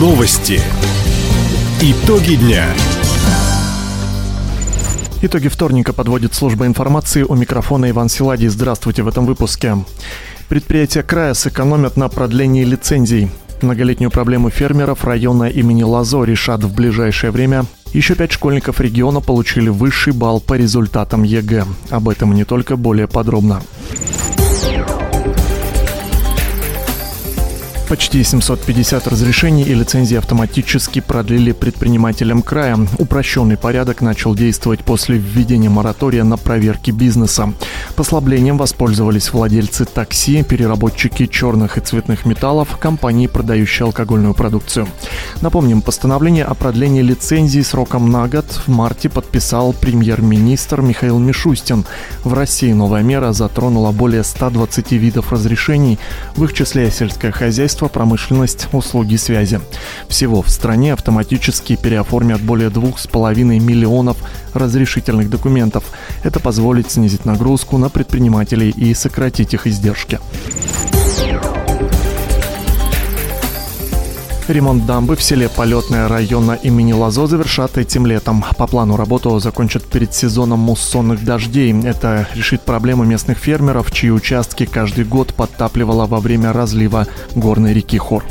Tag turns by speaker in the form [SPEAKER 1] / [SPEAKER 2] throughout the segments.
[SPEAKER 1] Новости. Итоги дня.
[SPEAKER 2] Итоги вторника подводит служба информации. У микрофона Иван Силадий. Здравствуйте в этом выпуске. Предприятия края сэкономят на продлении лицензий. Многолетнюю проблему фермеров района имени Лазо решат в ближайшее время. Еще пять школьников региона получили высший балл по результатам ЕГЭ. Об этом и не только более подробно. Почти 750 разрешений и лицензий автоматически продлили предпринимателям края. Упрощенный порядок начал действовать после введения моратория на проверки бизнеса. Послаблением воспользовались владельцы такси, переработчики черных и цветных металлов, компании, продающие алкогольную продукцию. Напомним, постановление о продлении лицензии сроком на год в марте подписал премьер-министр Михаил Мишустин. В России новая мера затронула более 120 видов разрешений, в их числе сельское хозяйство, производство, промышленность, услуги связи. Всего в стране автоматически переоформят более 2,5 миллионов разрешительных документов. Это позволит снизить нагрузку на предпринимателей и сократить их издержки. Ремонт дамбы в селе Полетное района имени Лазо завершат этим летом. По плану работу закончат перед сезоном муссонных дождей. Это решит проблему местных фермеров, чьи участки каждый год подтапливало во время разлива горной реки Хор.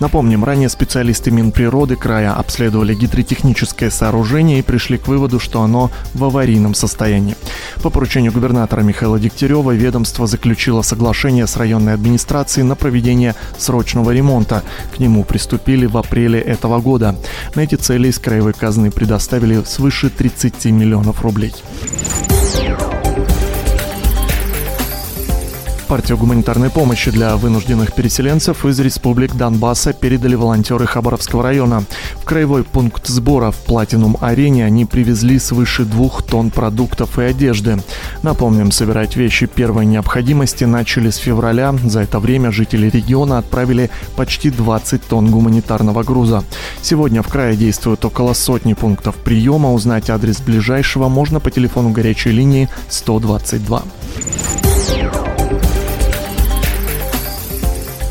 [SPEAKER 2] Напомним, ранее специалисты Минприроды края обследовали гидротехническое сооружение и пришли к выводу, что оно в аварийном состоянии. По поручению губернатора Михаила Дегтярева ведомство заключило соглашение с районной администрацией на проведение срочного ремонта. К нему приступили в апреле этого года. На эти цели из краевой казны предоставили свыше 30 миллионов рублей. Партию гуманитарной помощи для вынужденных переселенцев из республик Донбасса передали волонтеры Хабаровского района. В краевой пункт сбора в Платинум-арене они привезли свыше двух тонн продуктов и одежды. Напомним, собирать вещи первой необходимости начали с февраля. За это время жители региона отправили почти 20 тонн гуманитарного груза. Сегодня в крае действуют около сотни пунктов приема. Узнать адрес ближайшего можно по телефону горячей линии 122.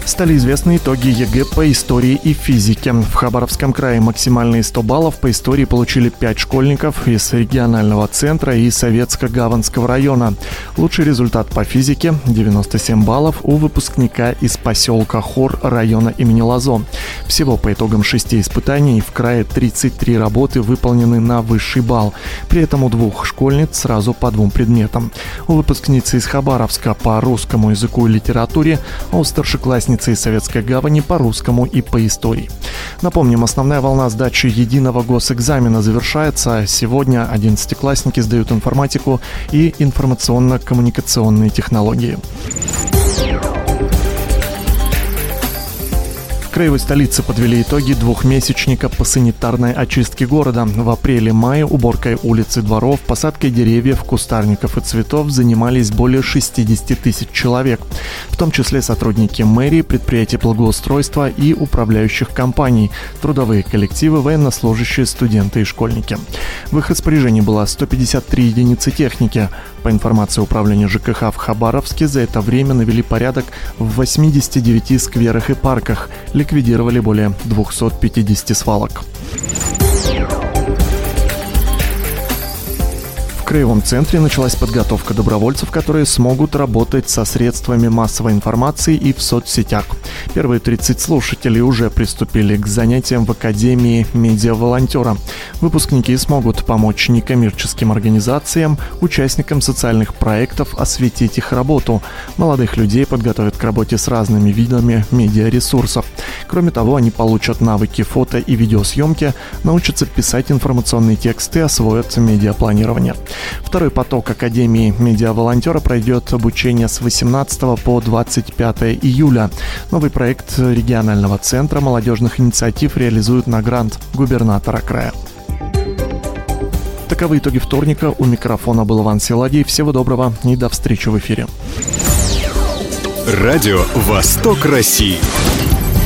[SPEAKER 2] Стали известны итоги ЕГЭ по истории и физике. В Хабаровском крае максимальные 100 баллов по истории получили 5 школьников из регионального центра и Советско-Гаванского района. Лучший результат по физике – 97 баллов у выпускника из поселка Хор района имени Лазо. Всего по итогам шести испытаний в крае 33 работы выполнены на высший балл. При этом у двух школьниц сразу по двум предметам. У выпускницы из Хабаровска по русскому языку и литературе, а у старшеклассницы участницы из Советской Гавани по русскому и по истории. Напомним, основная волна сдачи единого госэкзамена завершается. Сегодня одиннадцатиклассники сдают информатику и информационно-коммуникационные технологии. Краевой столице подвели итоги двухмесячника по санитарной очистке города. В апреле-мае уборкой улиц и дворов, посадкой деревьев, кустарников и цветов занимались более 60 тысяч человек, в том числе сотрудники мэрии, предприятий благоустройства и управляющих компаний, трудовые коллективы, военнослужащие, студенты и школьники. В их распоряжении было 153 единицы техники. По информации управления ЖКХ в Хабаровске, за это время навели порядок в 89 скверах и парках, ликвидировали более 250 свалок. краевом центре началась подготовка добровольцев, которые смогут работать со средствами массовой информации и в соцсетях. Первые 30 слушателей уже приступили к занятиям в Академии медиа-волонтера. Выпускники смогут помочь некоммерческим организациям, участникам социальных проектов осветить их работу. Молодых людей подготовят к работе с разными видами медиаресурсов. Кроме того, они получат навыки фото и видеосъемки, научатся писать информационные тексты, освоят медиапланирование. Второй поток Академии медиаволонтера пройдет обучение с 18 по 25 июля. Новый проект регионального центра молодежных инициатив реализуют на грант губернатора края. Таковы итоги вторника. У микрофона был Иван Силадий. Всего доброго и до встречи в эфире.
[SPEAKER 1] Радио «Восток России».